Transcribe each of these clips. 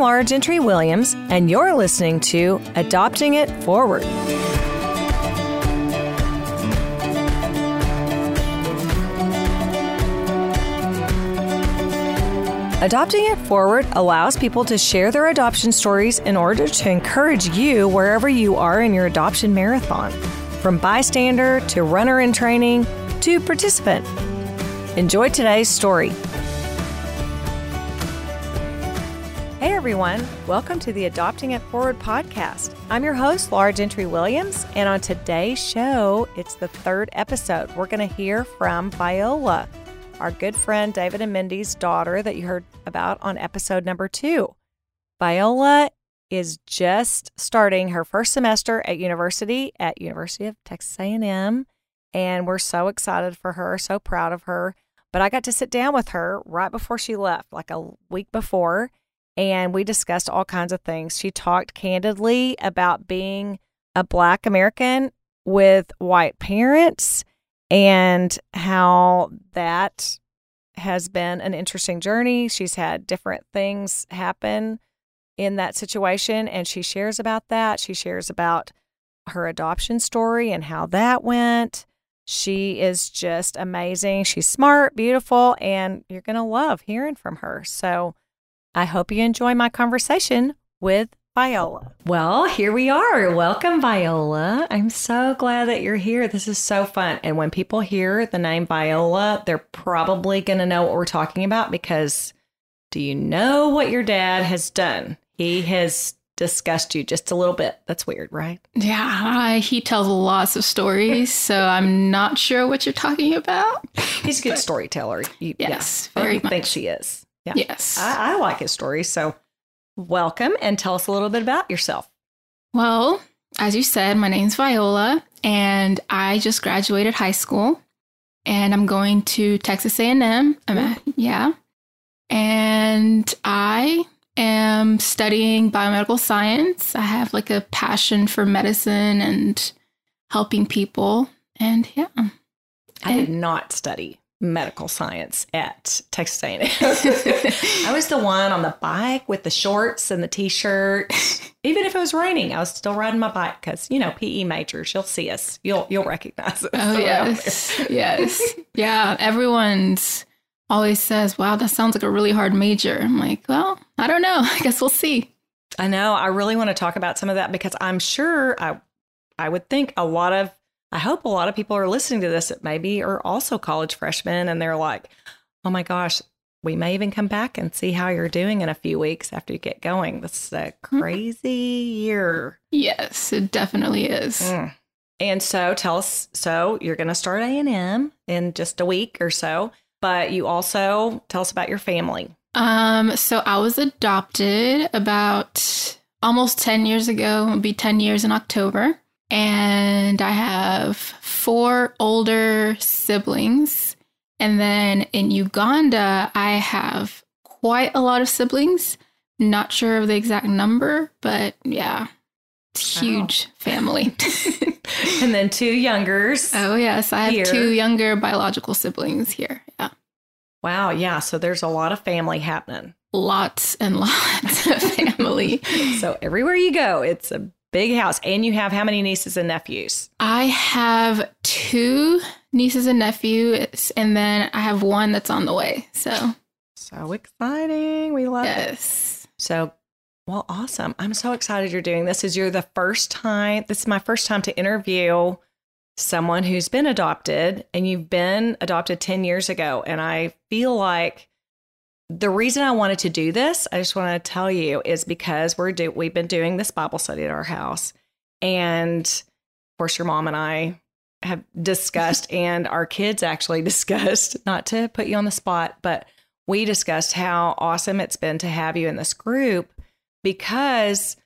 Laura Gentry Williams, and you're listening to Adopting It Forward. Adopting It Forward allows people to share their adoption stories in order to encourage you wherever you are in your adoption marathon, from bystander to runner in training to participant. Enjoy today's story. Everyone, welcome to the Adopting It Forward podcast. I'm your host, Laura Gentry Williams, and on today's show, it's the third episode. We're going to hear from Viola our good friend David and Mindy's daughter that you heard about on episode number two. Viola is just starting her first semester at university at University of Texas A&M and we're so excited for her, so proud of her. But I got to sit down with her right before she left, like a week before, and we discussed all kinds of things. She talked candidly about being a black American with white parents and how that has been an interesting journey. She's had different things happen in that situation, and she shares about that. She shares about her adoption story and how that went. She is just amazing. She's smart, beautiful, and you're going to love hearing from her. So I hope you enjoy my conversation with Viola. Well, here we are. Welcome, Viola. I'm so glad that you're here. This is so fun. And when people hear the name Viola, they're probably going to know what we're talking about because do you know what your dad has done? He has discussed you just a little bit. That's weird, right? Yeah, he tells lots of stories, so I'm not sure what you're talking about. He's a good storyteller. You, yes, yeah, very much. Thinks he is. Yeah. Yes, I, I like his stories. So welcome and tell us a little bit about yourself. Well, as you said, my name's Viola and I just graduated high school and I'm going to Texas A&M. I'm at, yeah. And I am studying biomedical science. I have like a passion for medicine and helping people and yeah. I did not study medical science at Texas A&M. I was the one on the bike with the shorts and the t-shirt. Even if it was raining, I was still riding my bike because you know PE majors. You'll see us. You'll you'll recognize us. Oh yes, yes, yeah. Everyone's always says, "Wow, that sounds like a really hard major." I'm like, well, I don't know. I guess we'll see. I know. I really want to talk about some of that because I'm sure I I would think a lot of I hope a lot of people are listening to this that maybe are also college freshmen and they're like, oh my gosh, we may even come back and see how you're doing in a few weeks after you get going. This is a hmm. crazy year. Yes, it definitely is. Mm. And so tell us, so you're going to start A&M in just a week or so, but you also tell us about your family. Um, so I was adopted about almost 10 years ago. It'll be 10 years in October and I have four older siblings. And then in Uganda, I have quite a lot of siblings. Not sure of the exact number, but yeah, it's huge wow. family. and then two youngers. Oh yes, I have here. two younger biological siblings here. Yeah. Wow, yeah, so there's a lot of family happening. Lots and lots of family. so everywhere you go, it's a Big house. And you have how many nieces and nephews? I have two nieces and nephews, and then I have one that's on the way. So, so exciting. We love yes. it. So, well, awesome. I'm so excited you're doing this. Is you're the first time, this is my first time to interview someone who's been adopted, and you've been adopted 10 years ago. And I feel like the reason I wanted to do this, I just want to tell you, is because we're do we've been doing this Bible study at our house, and of course, your mom and I have discussed, and our kids actually discussed. Not to put you on the spot, but we discussed how awesome it's been to have you in this group because,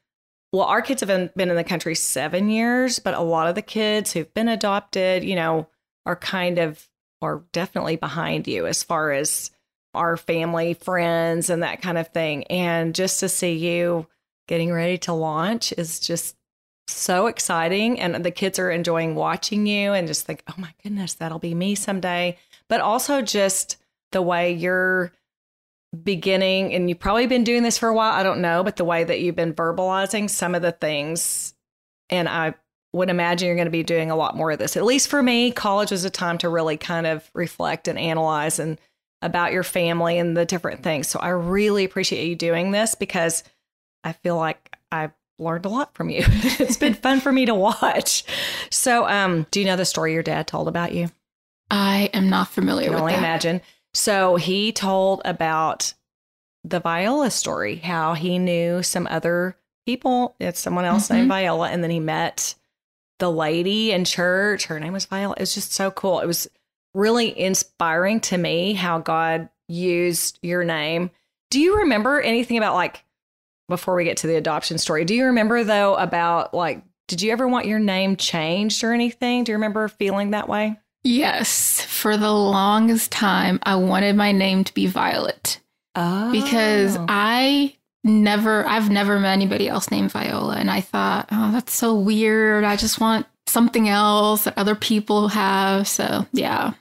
well, our kids have been, been in the country seven years, but a lot of the kids who've been adopted, you know, are kind of are definitely behind you as far as our family, friends, and that kind of thing. And just to see you getting ready to launch is just so exciting. And the kids are enjoying watching you and just think, oh my goodness, that'll be me someday. But also just the way you're beginning, and you've probably been doing this for a while. I don't know, but the way that you've been verbalizing some of the things, and I would imagine you're going to be doing a lot more of this. At least for me, college was a time to really kind of reflect and analyze and about your family and the different things. So I really appreciate you doing this because I feel like I've learned a lot from you. it's been fun for me to watch. So, um, do you know the story your dad told about you? I am not familiar I can only that. imagine. So he told about the Viola story, how he knew some other people. It's someone else named Viola, and then he met the lady in church. Her name was Viola. It was just so cool. It was really inspiring to me how God used your name. Do you remember anything about like before we get to the adoption story? Do you remember though about like did you ever want your name changed or anything? Do you remember feeling that way? Yes, for the longest time, I wanted my name to be Violet Oh. because I never, I've never met anybody else named Viola. And I thought, oh, that's so weird. I just want something else that other people have. So, yeah.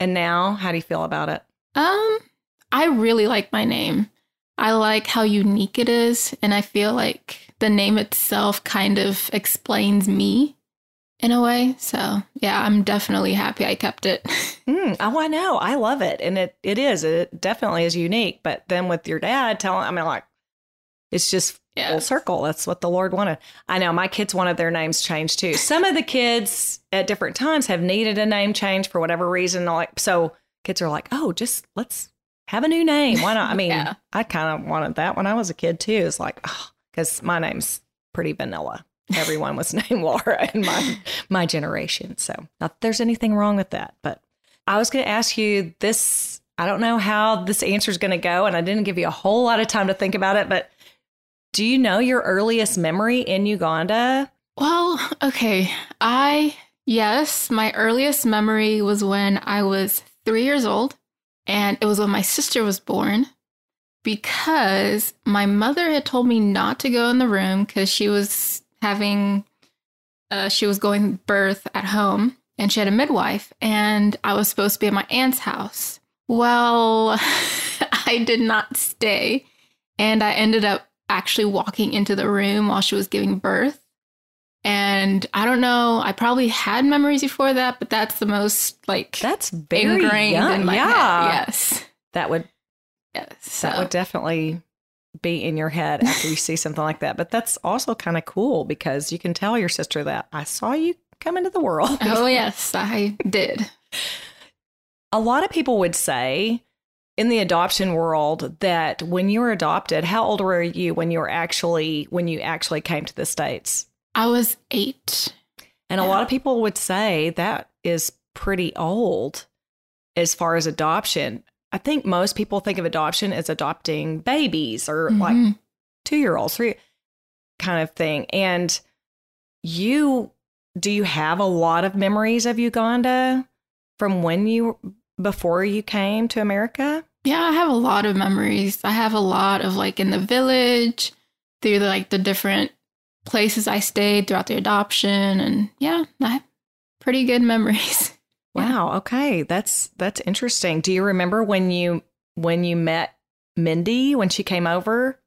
And now how do you feel about it? Um, I really like my name. I like how unique it is. And I feel like the name itself kind of explains me in a way. So, yeah, I'm definitely happy I kept it. Mm, oh, I know. I love it. And it, it is. It definitely is unique. But then with your dad telling, I mean, like, it's just full circle. That's what the Lord wanted. I know my kids wanted their names changed too. Some of the kids at different times have needed a name change for whatever reason. Like, so kids are like, oh, just let's have a new name. Why not? I mean, Yeah. I kind of wanted that when I was a kid too. It's like, oh, because my name's pretty vanilla. Everyone was named Laura in my my generation. So not that there's anything wrong with that. But I was going to ask you this. I don't know how this answer is going to go, and I didn't give you a whole lot of time to think about it. But do you know your earliest memory in Uganda? Well, okay. I, yes, my earliest memory was when I was three years old, and it was when my sister was born because my mother had told me not to go in the room because she was having, uh, she was going birth at home and she had a midwife, and I was supposed to be at my aunt's house. Well, I did not stay, and I ended up actually walking into the room while she was giving birth. And I don't know, I probably had memories before that, but that's the most like That's very ingrained young. in my yeah, head. Yes. that would Yes. So, that would definitely be in your head after you see something like that. But that's also kind of cool because you can tell your sister that I saw you come into the world. oh, yes, I did. a lot of people would say in the adoption world that when you were adopted, how old were you when you were actually when you actually came to the states? I was eight. And a lot of people would say that is pretty old as far as adoption. I think most people think of adoption as adopting babies or like Mhm. two year olds, three kind of thing. And you, do you have a lot of memories of Uganda from when you, before you came to America? Yeah, I have a lot of memories. I have a lot of like in the village, through the, like the different places I stayed throughout the adoption, and yeah, I have pretty good memories. Wow. Okay. That's, that's interesting. Do you remember when you, when you met Mindy when she came over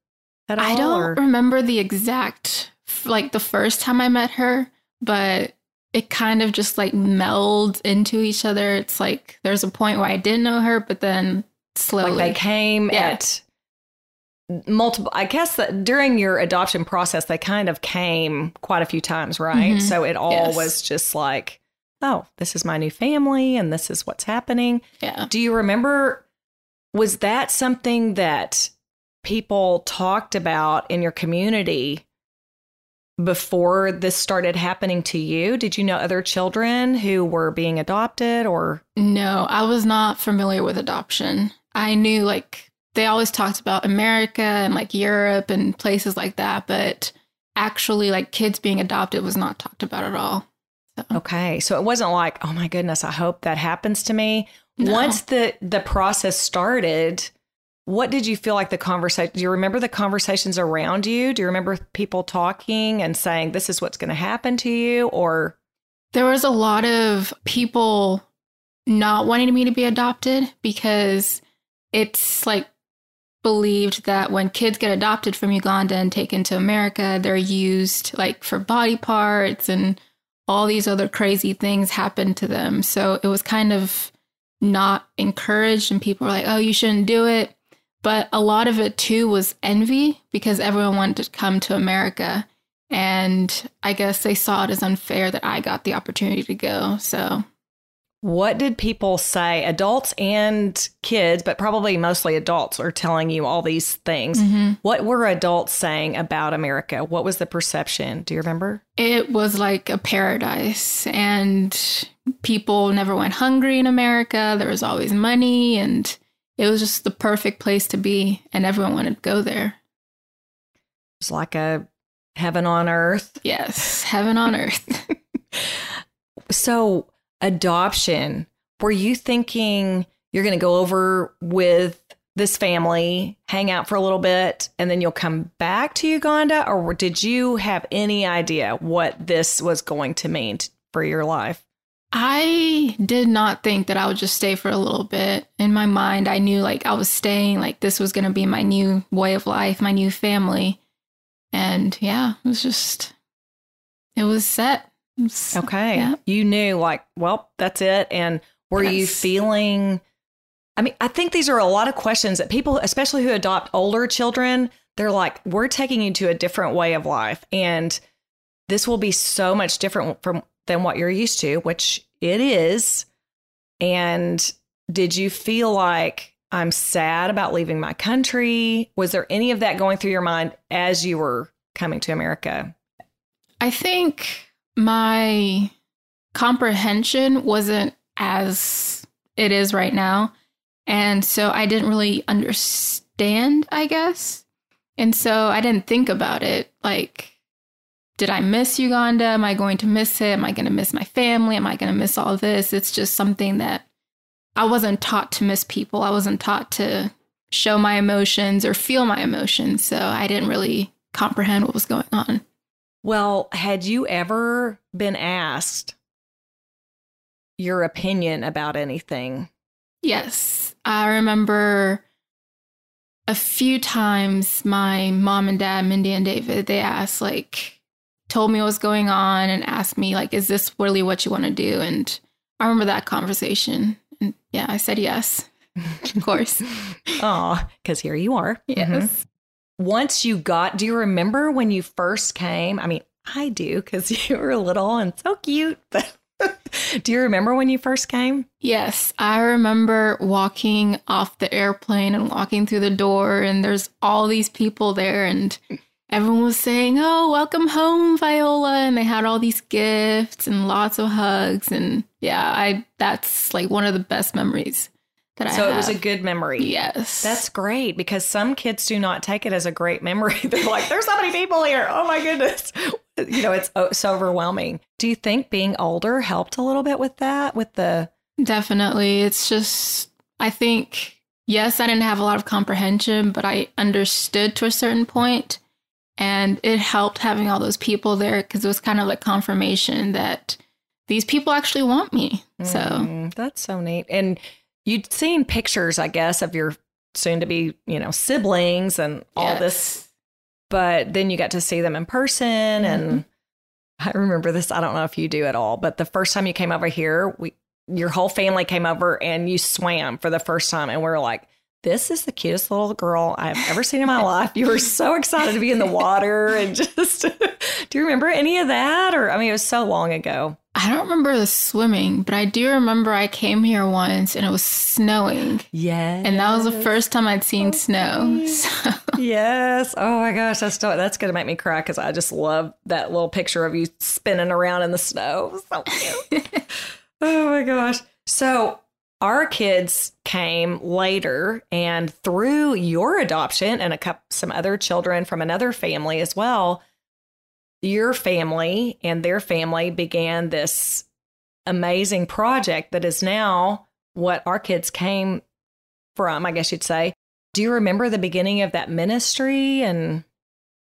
at all? I don't or- remember the exact like the first time I met her, but it kind of just like melds into each other. It's like there's a point where I didn't know her, but then slowly. Like they came Yeah. at multiple. I guess that during your adoption process, they kind of came quite a few times, right? Mhm. So it all Yes. was just like, oh, this is my new family, and this is what's happening. yeah. Do you remember? Was that something that people talked about in your community before this started happening to you? Did you know other children who were being adopted or? No, I was not familiar with adoption. I knew like they always talked about America and like Europe and places like that, but actually like kids being adopted was not talked about at all. Okay, so it wasn't like, oh my goodness, I hope that happens to me. No. Once the the process started, what did you feel like the conversation? Do you remember the conversations around you? Do you remember people talking and saying this is what's going to happen to you or There was a lot of people not wanting me to be adopted because it's like believed that when kids get adopted from Uganda and taken to America, they're used like for body parts and all these other crazy things happen to them. So it was kind of not encouraged, and people were like, oh, you shouldn't do it. But a lot of it too was envy because everyone wanted to come to America. And I guess they saw it as unfair that I got the opportunity to go. So what did people say? Adults and kids, but probably mostly adults are telling you all these things. Mm-hmm. What were adults saying about America? What was the perception? Do you remember? It was like a paradise, and people never went hungry in America. There was always money, and it was just the perfect place to be, and everyone wanted to go there. It was like a heaven on earth. Yes, heaven on earth. so, adoption, were you thinking you're going to go over with this family, hang out for a little bit, and then you'll come back to Uganda? Or did you have any idea what this was going to mean for your life? I did not think that I would just stay for a little bit. In my mind, I knew like I was staying, like this was going to be my new way of life, my new family. And yeah, it was just, it was set. Okay. Yeah. You knew, like, well, that's it. And were yes. you feeling? I mean, I think these are a lot of questions that people, especially who adopt older children, they're like, we're taking you to a different way of life. And this will be so much different from than what you're used to, which it is. And did you feel like I'm sad about leaving my country? Was there any of that going through your mind as you were coming to America? I think my comprehension wasn't as it is right now. And so I didn't really understand, I guess. And so I didn't think about it. Like, did I miss Uganda? Am I going to miss it? Am I going to miss my family? Am I going to miss all this? It's just something that I wasn't taught to miss people. I wasn't taught to show my emotions or feel my emotions. So I didn't really comprehend what was going on. Well, had you ever been asked your opinion about anything? Yes. I remember a few times my mom and dad, Mindy and David, they asked, like, told me what was going on and asked me, like, is this really what you want to do? And I remember that conversation. And yeah, I said yes, of course. Oh, because here you are. Yes. Mm-hmm once you got, do you remember when you first came? I mean, I do because you were little and so cute, but do you remember when you first came? Yes, I remember walking off the airplane and walking through the door, and there's all these people there, and everyone was saying, Oh, welcome home, Viola. And they had all these gifts and lots of hugs. And yeah, I that's like one of the best memories that so it was a good memory. Yes. That's great because some kids do not take it as a great memory. They're like, there's so many people here. Oh my goodness. You know, it's so overwhelming. Do you think being older helped a little bit with that? With the. Definitely. It's just, I think, yes, I didn't have a lot of comprehension, but I understood to a certain point, And it helped having all those people there because it was kind of like confirmation that these people actually want me. So mm, that's so neat. And you'd seen pictures, I guess, of your soon to be, you know, siblings and all yes. this, but then you got to see them in person. Mm-hmm. And I remember this, I don't know if you do at all, but the first time you came over here, we, your whole family came over and you swam for the first time. And we are like, this is the cutest little girl I've ever seen in my life. You were so excited to be in the water and just, do you remember any of that? Or, I mean, it was so long ago. I don't remember the swimming, but I do remember I came here once and it was snowing. Yeah. And that was the first time I'd seen oh, snow. So. Yes. Oh my gosh, that's that's going to make me cry cuz I just love that little picture of you spinning around in the snow. So cute. oh my gosh. So, our kids came later and through your adoption and a couple some other children from another family as well your family and their family began this amazing project that is now what our kids came from, I guess you'd say. Do you remember the beginning of that ministry and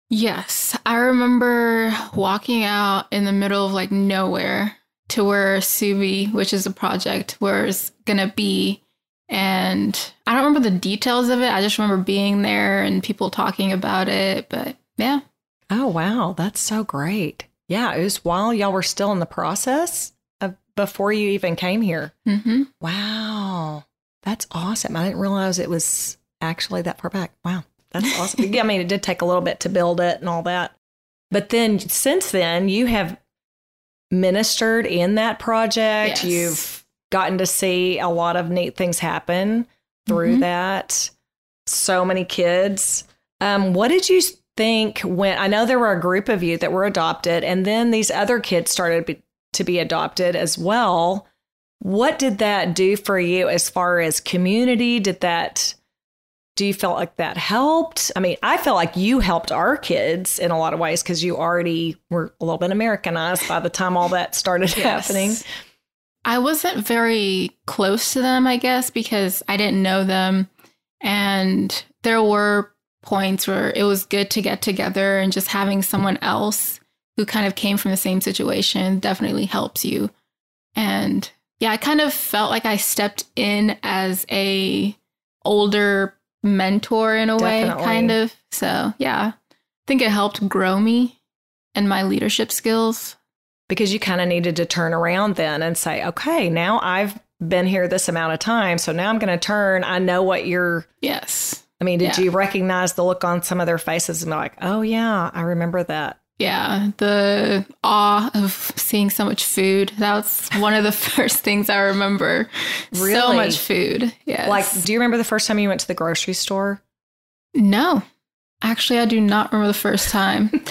Yes, I remember walking out in the middle of like nowhere to where Subi, which is a project, was gonna be. And I don't remember the details of it. I just remember being there and people talking about it. But yeah. Oh, wow. That's so great. Yeah. It was while y'all were still in the process of before you even came here. Mm-hmm. Wow. That's awesome. I didn't realize it was actually that far back. Wow. That's awesome. yeah, I mean, it did take a little bit to build it and all that. But then since then, you have ministered in that project. Yes. You've gotten to see a lot of neat things happen through Mhm. that. So many kids. Um, what did you think when I know there were a group of you that were adopted, and then these other kids started be, to be adopted as well? What did that do for you as far as community? Did that do you feel like that helped? I mean, I feel like you helped our kids in a lot of ways because you already were a little bit Americanized by the time all that started Yes. happening. I wasn't very close to them, I guess, because I didn't know them. And there were points where it was good to get together and just having someone else who kind of came from the same situation definitely helps you. And yeah, I kind of felt like I stepped in as a older mentor in a way, kind of. So yeah, I think it helped grow me and my leadership skills. because you kind of needed to turn around then and say, okay, now I've been here this amount of time. So now I'm going to turn. I know what you're. Yes. I mean, did Yeah. you recognize the look on some of their faces and be like, oh, yeah, I remember that? Yeah, the awe of seeing so much food. That's one of the first things I remember. So much food. Yes. Like, do you remember the first time you went to the grocery store? no. Actually, I do not remember the first time.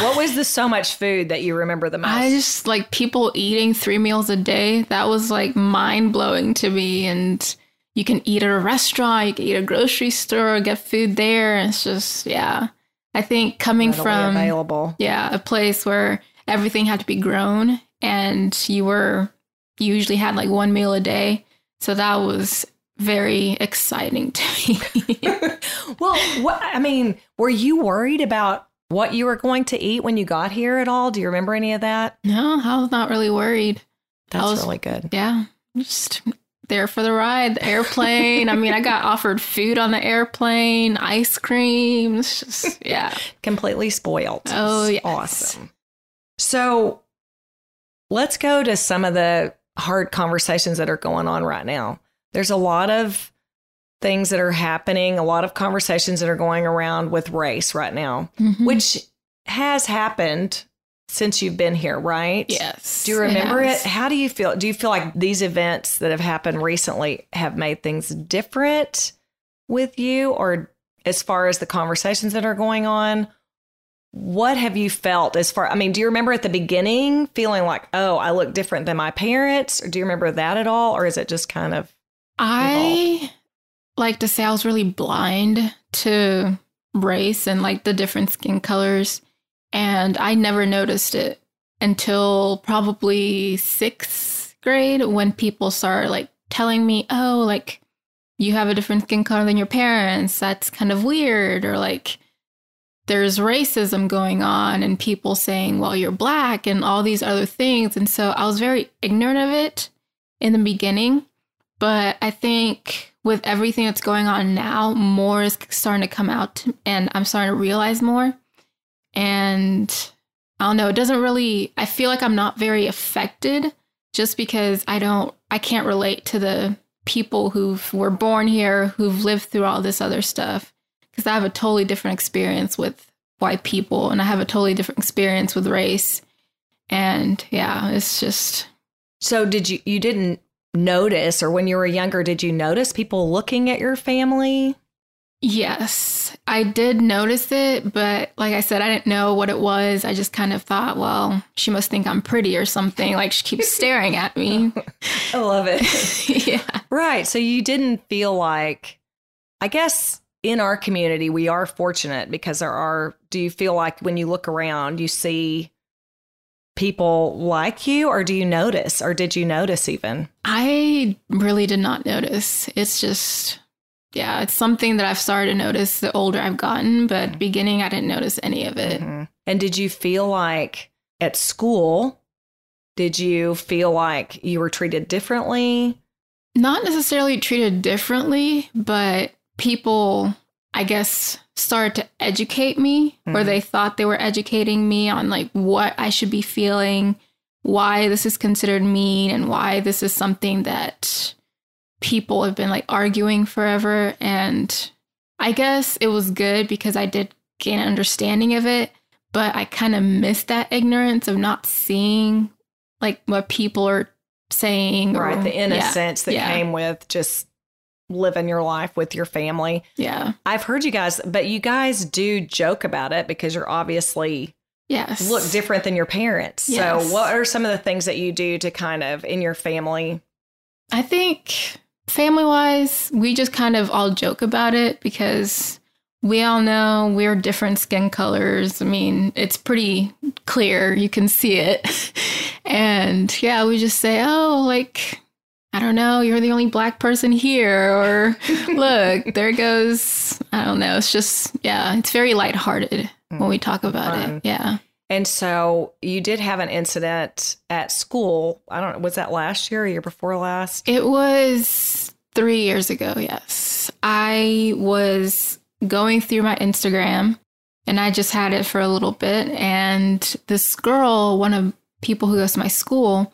What was the so much food that you remember the most? I just like people eating three meals a day. That was like mind blowing to me. And you can eat at a restaurant, you can eat at a grocery store, get food there. It's just, yeah. I think coming from available. Yeah, a place where everything had to be grown and you were you usually had like one meal a day. So that was very exciting to me. well, what I mean, were you worried about what you were going to eat when you got here at all? Do you remember any of that? no, I was not really worried. That's was- really good. Yeah, just there for the ride, the airplane. I mean, I got offered food on the airplane, ice cream. Just, yeah. Completely spoiled. Oh, yes. Awesome. So let's go to some of the hard conversations that are going on right now. There's a lot of things that are happening, a lot of conversations that are going around with race right now, Mhm. which has happened since you've been here, right? yes. Do you remember it? has. How do you feel? Do you feel like these events that have happened recently have made things different with you or as far as the conversations that are going on? What have you felt as far I mean, do you remember at the beginning feeling like, "Oh, I look different than my parents?" Or do you remember that at all or is it just kind of I like to say I was really blind to race and like the different skin colors. And I never noticed it until probably sixth grade when people started like telling me, oh, like you have a different skin color than your parents. That's kind of weird. Or like there's racism going on and people saying, well, you're black and all these other things. And so I was very ignorant of it in the beginning. But I think with everything that's going on now, more is starting to come out, and I'm starting to realize more. And I don't know, it doesn't really, I feel like I'm not very affected just because I don't, I can't relate to the people who were born here, who've lived through all this other stuff. Because I have a totally different experience with white people, and I have a totally different experience with race. And yeah, it's just, So did you you didn't notice or when you were younger did you notice people looking at your family? Yes, I did notice it, but like I said, I didn't know what it was. I just kind of thought, well, she must think I'm pretty or something. Like she keeps staring at me. I love it. yeah. Right. So you didn't feel like, I guess in our community, we are fortunate because there are, do you feel like when you look around, you see people like you, or do you notice, or did you notice even? I really did not notice. It's just, yeah, it's something that I've started to notice the older I've gotten, but Mm-hmm. beginning, I didn't notice any of it. Mhm. And did you feel like at school, did you feel like you were treated differently? not necessarily treated differently, but people, I guess, started to educate me, mm-hmm. or they thought they were educating me on like what I should be feeling, why this is considered mean, and why this is something that people have been like arguing forever. And I guess it was good because I did gain an understanding of it, but I kind of missed that ignorance of not seeing like what people are saying. Right. Or, the innocence yeah, that yeah. came with just living your life with your family. Yeah. I've heard you guys, but you guys do joke about it because you're obviously yes look different than your parents. Yes. So what are some of the things that you do to kind of in your family? I think family wise, we just kind of all joke about it because we all know we're different skin colors. I mean, it's pretty clear. You can see it. and yeah, we just say, oh, like, I don't know, you're the only black person here. Or look, there goes, I don't know. It's just, yeah, it's very lighthearted when we talk about Fun. it. Yeah. And so you did have an incident at school. I don't know, was that last year or year before last? It was three years ago, yes. I was going through my Instagram and I just had it for a little bit. And this girl, one of people who goes to my school,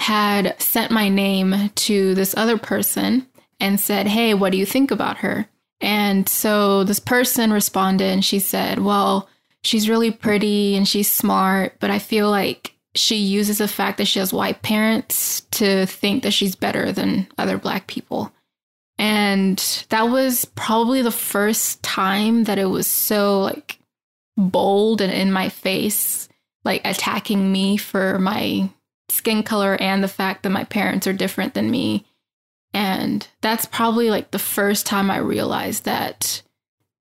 had sent my name to this other person and said, Hey, what do you think about her? And so this person responded and she said, Well, she's really pretty and she's smart, but I feel like she uses the fact that she has white parents to think that she's better than other black people. And that was probably the first time that it was so like bold and in my face, like attacking me for my skin color and the fact that my parents are different than me. And that's probably like the first time I realized that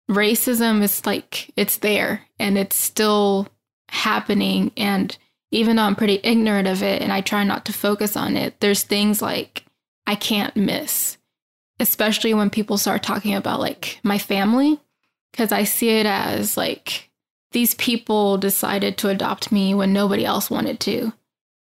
racism is like it's there and it's still happening. And even though I'm pretty ignorant of it and I try not to focus on it, there's things like I can't miss especially when people start talking about like my family, because I see it as like these people decided to adopt me when nobody else wanted to.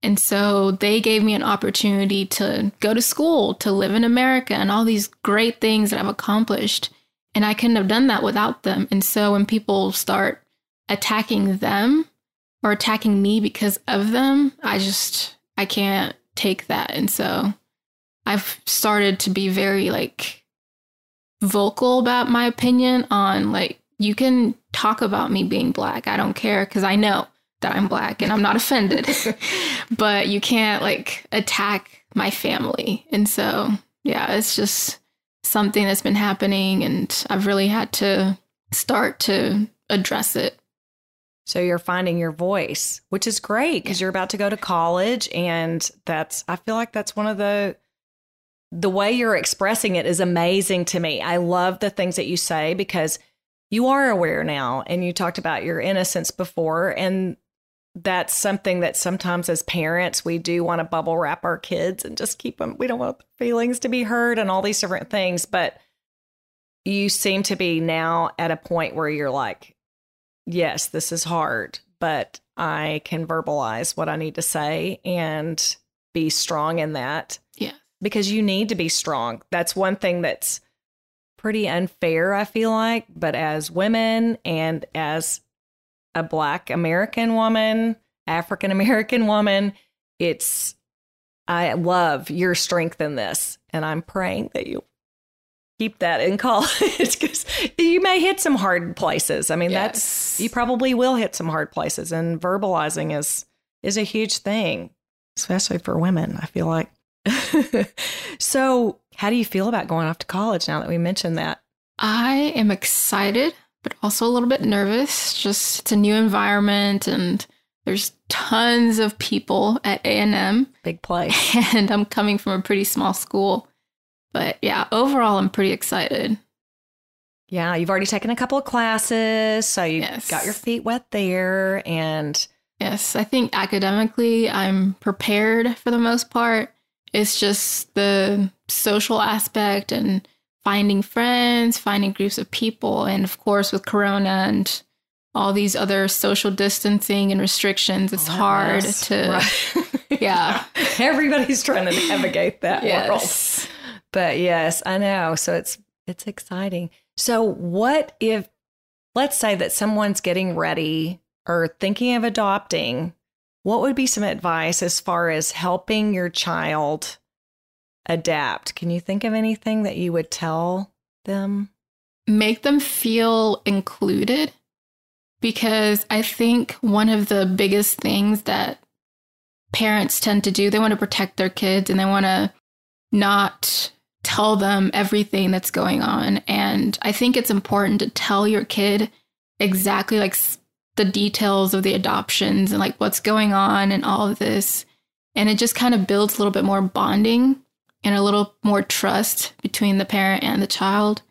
And so they gave me an opportunity to go to school, to live in America, and all these great things that I've accomplished. And I couldn't have done that without them. And so when people start attacking them or attacking me because of them, I just, I can't take that. And so I've started to be very like vocal about my opinion on like you can talk about me being black. I don't care cuz I know that I'm black and I'm not offended. but you can't like attack my family. And so, yeah, it's just something that's been happening and I've really had to start to address it. So you're finding your voice, which is great because you're about to go to college and that's I feel like that's one of the the way you're expressing it is amazing to me. I love the things that you say because you are aware now and you talked about your innocence before and that's something that sometimes as parents we do want to bubble wrap our kids and just keep them we don't want feelings to be hurt and all these different things but you seem to be now at a point where you're like yes this is hard but i can verbalize what i need to say and be strong in that yeah because you need to be strong. That's one thing that's pretty unfair, I feel like. But as women and as a Black American woman, African American woman, it's, I love your strength in this. And I'm praying that you keep that in college because you may hit some hard places. I mean, yes. that's, you probably will hit some hard places. And verbalizing is, is a huge thing, especially for women, I feel like. so, how do you feel about going off to college now that we mentioned that? I am excited, but also a little bit nervous. Just it's a new environment and there's tons of people at A&M. Big place. And I'm coming from a pretty small school. But yeah, overall I'm pretty excited. Yeah, you've already taken a couple of classes, so you yes. got your feet wet there and Yes, I think academically I'm prepared for the most part. It's just the social aspect and finding friends, finding groups of people. And of course, with Corona and all these other social distancing and restrictions, it's oh, hard mess. to. Right. Yeah. Everybody's trying to navigate that world. yes. But yes, I know. So it's it's exciting. So what if let's say that someone's getting ready or thinking of adopting, what would be some advice as far as helping your child adapt? Can you think of anything that you would tell them? Make them feel included because I think one of the biggest things that parents tend to do, they want to protect their kids and they want to not tell them everything that's going on. And I think it's important to tell your kid exactly like the details of the adoptions and like what's going on and all of this. And it just kind of builds a little bit more bonding and a little more trust between the parent and the child.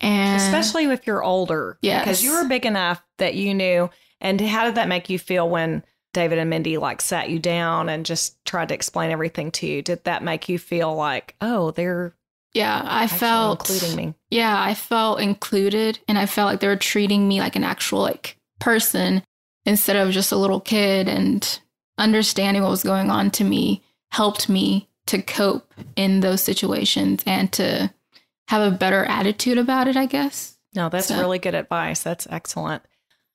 And Especially if you're older. Yes. Because you were big enough that you knew. And how did that make you feel when David and Mindy like sat you down and just tried to explain everything to you? Did that make you feel like, oh, they're yeah, I felt including me? Yeah, I felt included and I felt like they were treating me like an actual like person instead of just a little kid and understanding what was going on to me helped me to cope in those situations and to have a better attitude about it, I guess. No, that's So- really good advice. That's excellent.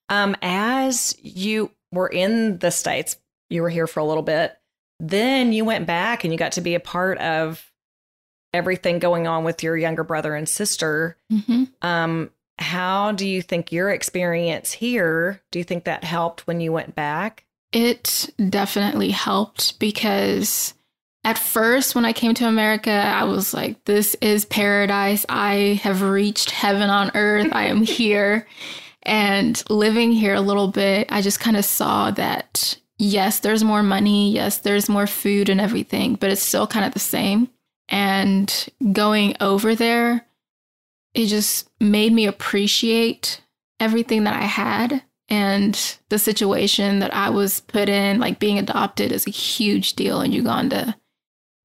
Um, as you were in the States, you were here for a little bit, then you went back and you got to be a part of everything going on with your younger brother and sister. Mm-hmm. Um, how do you think your experience here, do you think that helped when you went back? It definitely helped because at first, when I came to America, I was like, this is paradise. I have reached heaven on earth. I am here. And living here a little bit, I just kind of saw that yes, there's more money. Yes, there's more food and everything, but it's still kind of the same. And going over there, it just made me appreciate everything that I had and the situation that I was put in, like being adopted is a huge deal in Uganda.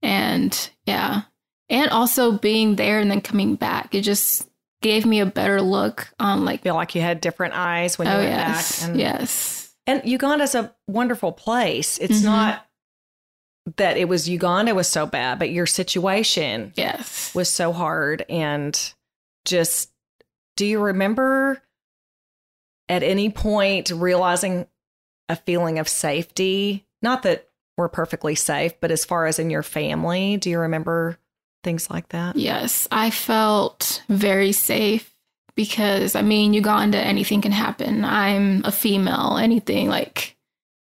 And yeah. And also being there and then coming back. It just gave me a better look on like Feel like you had different eyes when you oh went yes. back. And, yes. and Uganda's a wonderful place. It's Mhm. not that it was Uganda was so bad, but your situation Yes. was so hard and just do you remember at any point realizing a feeling of safety not that we're perfectly safe but as far as in your family do you remember things like that Yes, I felt very safe because I mean, Uganda, anything can happen. I'm a female, anything like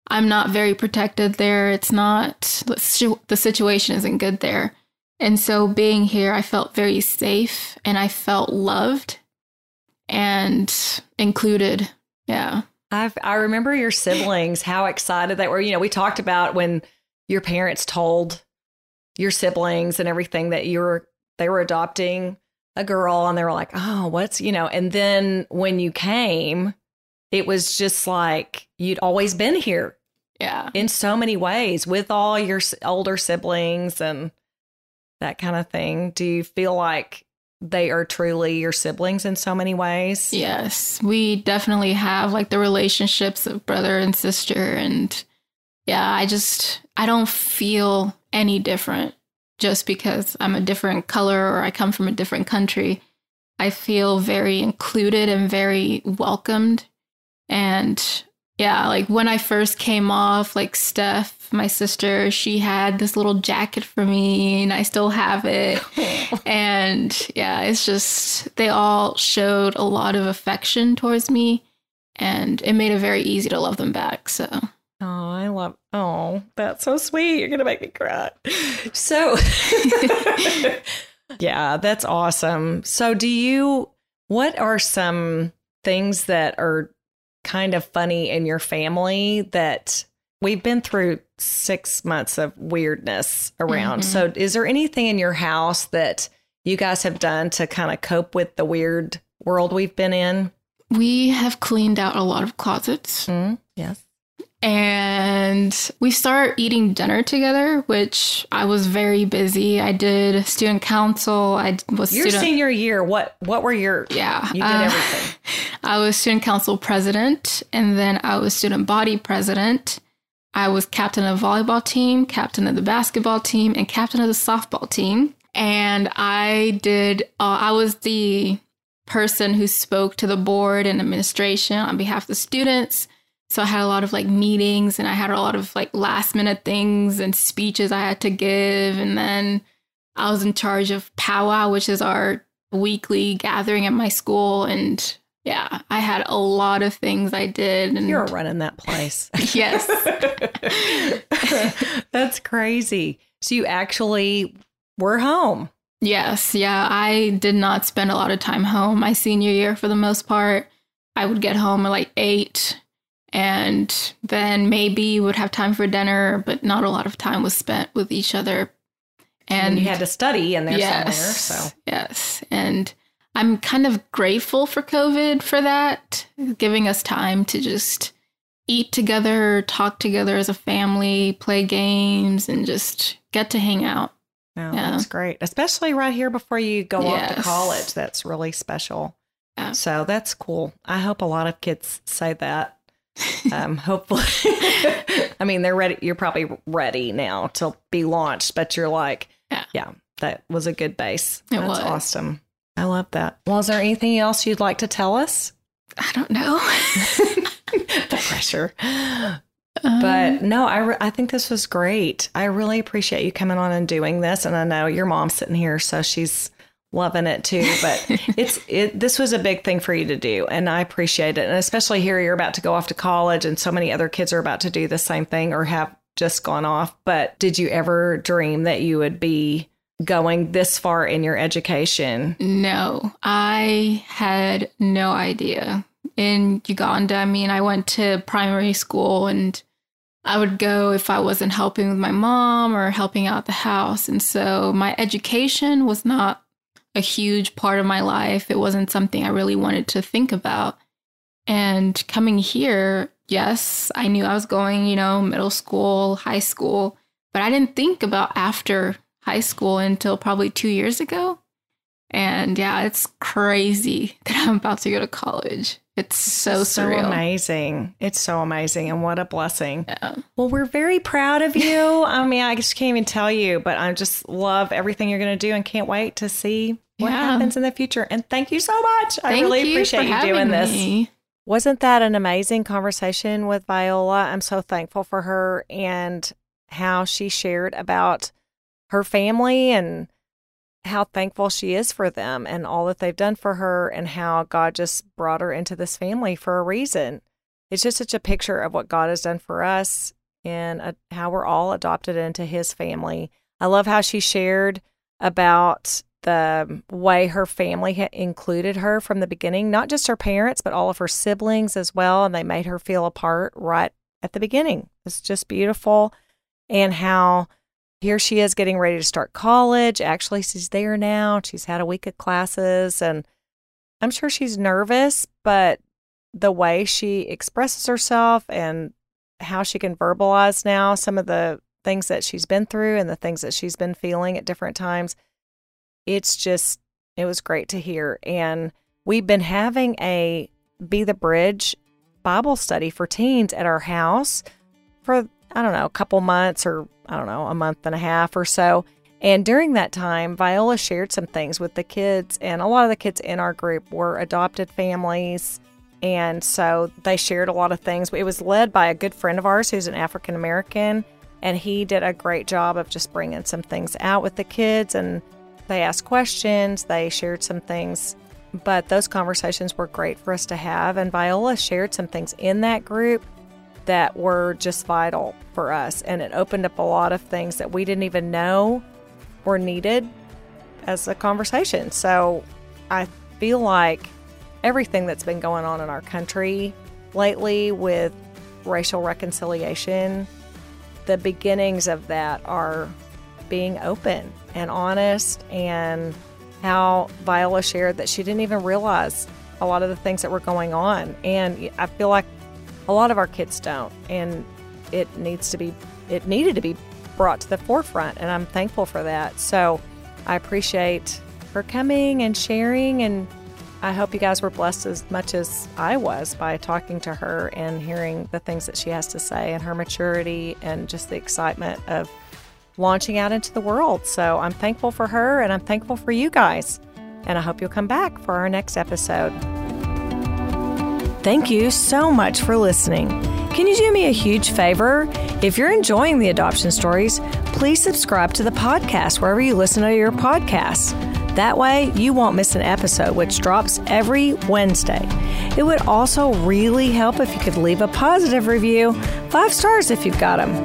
I'm not very protected there. It's not the the situation isn't good there. And so being here, I felt very safe and I felt loved and included. Yeah. I've, i remember your siblings how excited they were you know we talked about when your parents told your siblings and everything that you were they were adopting a girl and they were like oh what's you know and then when you came it was just like you'd always been here Yeah. in so many ways with all your older siblings and that kind of thing do you feel like they are truly your siblings in so many ways Yes, we definitely have like the relationships of brother and sister. And yeah, I just, I don't feel any different just because I'm a different color or I come from a different country. I feel very included and very welcomed. And yeah, like when I first came off, like Steph, my sister, she had this little jacket for me and I still have it. and yeah, it's just they all showed a lot of affection towards me and it made it very easy to love them back. So Oh, I love. Oh, that's so sweet. You're gonna make me cry. So, yeah, that's awesome. So, do you? What are some things that are kind of funny in your family that we've been through six months of weirdness around? Mhm. So, is there anything in your house that you guys have done to kind of cope with the weird world we've been in? we have cleaned out a lot of closets Mm, yes. and we start eating dinner together, which I was very busy. I did student council. I was Your student. senior year, what what were your? yeah, You did uh, everything. I was student council president, and then I was student body president. I was captain of the volleyball team, captain of the basketball team, and captain of the softball team. And I did, uh, I was the person who spoke to the board and administration on behalf of the students. So I had a lot of like meetings and I had a lot of like last minute things and speeches I had to give. And then I was in charge of powwow, which is our weekly gathering at my school. And yeah, I had a lot of things I did. And You're running that place. yes. That's crazy. So you actually were home. Yes, yeah. I did not spend a lot of time home my senior year for the most part. I would get home at like eight and then maybe would have time for dinner, but not a lot of time was spent with each other. And, And you had to study in there yes, somewhere. So yes. And I'm kind of grateful for COVID for that, giving us time to just eat together, talk together as a family, play games, and just get to hang out. no, Yeah. that's great. Especially right here before you go off to college. That's really special. Yeah. So that's cool. I hope a lot of kids say that. Um, hopefully, I mean, they're ready. You're probably ready now to be launched, but you're like, Yeah. that was a good base. It That's was. awesome. I love that. Well, is there anything else you'd like to tell us? I don't know. the pressure. Um, But no, I, re- I think this was great. I really appreciate you coming on and doing this. And I know your mom's sitting here, so she's loving it too. But it's it. This was a big thing for you to do, and I appreciate it. And especially here, you're about to go off to college, and so many other kids are about to do the same thing or have just gone off. But did you ever dream that you would be going this far in your education? No, I had no idea. In Uganda, I mean, I went to primary school and I would go if I wasn't helping with my mom or helping out the house. And so my education was not a huge part of my life. It wasn't something I really wanted to think about. And coming here, yes, I knew I was going, you know, middle school, high school, but I didn't think about after high school until probably two years ago. And yeah, it's crazy that I'm about to go to college. It's so so surreal. amazing. It's so amazing, and what a blessing. Yeah. Well, we're very proud of you. I mean, I just can't even tell you, but I just love everything you're going to do and can't wait to see what Yeah. happens in the future. And thank you so much. I really you appreciate you doing this. me. Wasn't that an amazing conversation with Viola? I'm so thankful for her and how she shared about her family and how thankful she is for them and all that they've done for her and how God just brought her into this family for a reason. It's just such a picture of what God has done for us and uh, how we're all adopted into his family. I love how she shared about the way her family included her from the beginning, not just her parents, but all of her siblings as well. And they made her feel a part right at the beginning. It's just beautiful. And how here she is getting ready to start college. Actually, she's there now. She's had a week of classes, and I'm sure she's nervous, but the way she expresses herself and how she can verbalize now some of the things that she's been through and the things that she's been feeling at different times, it's just, it was great to hear. And we've been having a Be the Bridge Bible study for teens at our house for, I don't know, a couple months or I don't know, a month and a half or so. And during that time, Viola shared some things with the kids, and a lot of the kids in our group were adopted families. And so they shared a lot of things. It was led by a good friend of ours who's an African American, and he did a great job of just bringing some things out with the kids. And they asked questions, they shared some things. But those conversations were great for us to have. And Viola shared some things in that group that were just vital for us. And it opened up a lot of things that we didn't even know were needed as a conversation. So I feel like everything that's been going on in our country lately with racial reconciliation, the beginnings of that are being open and honest and how Viola shared that she didn't even realize a lot of the things that were going on. And I feel like a lot of our kids don't and it needs to be it needed to be brought to the forefront and i'm thankful for that so i appreciate her coming and sharing and I hope you guys were blessed as much as I was by talking to her and hearing the things that she has to say and her maturity and just the excitement of launching out into the world. So I'm thankful for her and I'm thankful for you guys. And I hope you'll come back for our next episode. Thank you so much for listening. Can you do me a huge favor? If you're enjoying the adoption stories, please subscribe to the podcast wherever you listen to your podcasts. That way, you won't miss an episode, which drops every Wednesday. It would also really help if you could leave a positive review, five stars if you've got them.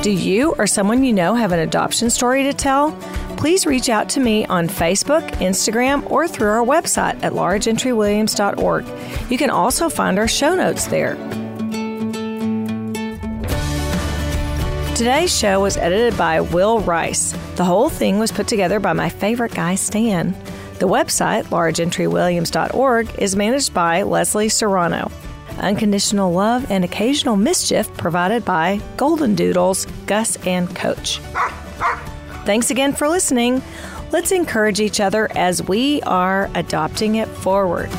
Do you or someone you know have an adoption story to tell? Please reach out to me on Facebook, Instagram, or through our website at largeentrywilliams.org. You can also find our show notes there. Today's show was edited by Will Rice. The whole thing was put together by my favorite guy, Stan. The website, largeentrywilliams.org, is managed by Leslie Serrano. Unconditional love and occasional mischief provided by Golden Doodles, Gus and Coach. Thanks again for listening. Let's encourage each other as we are adopting it forward.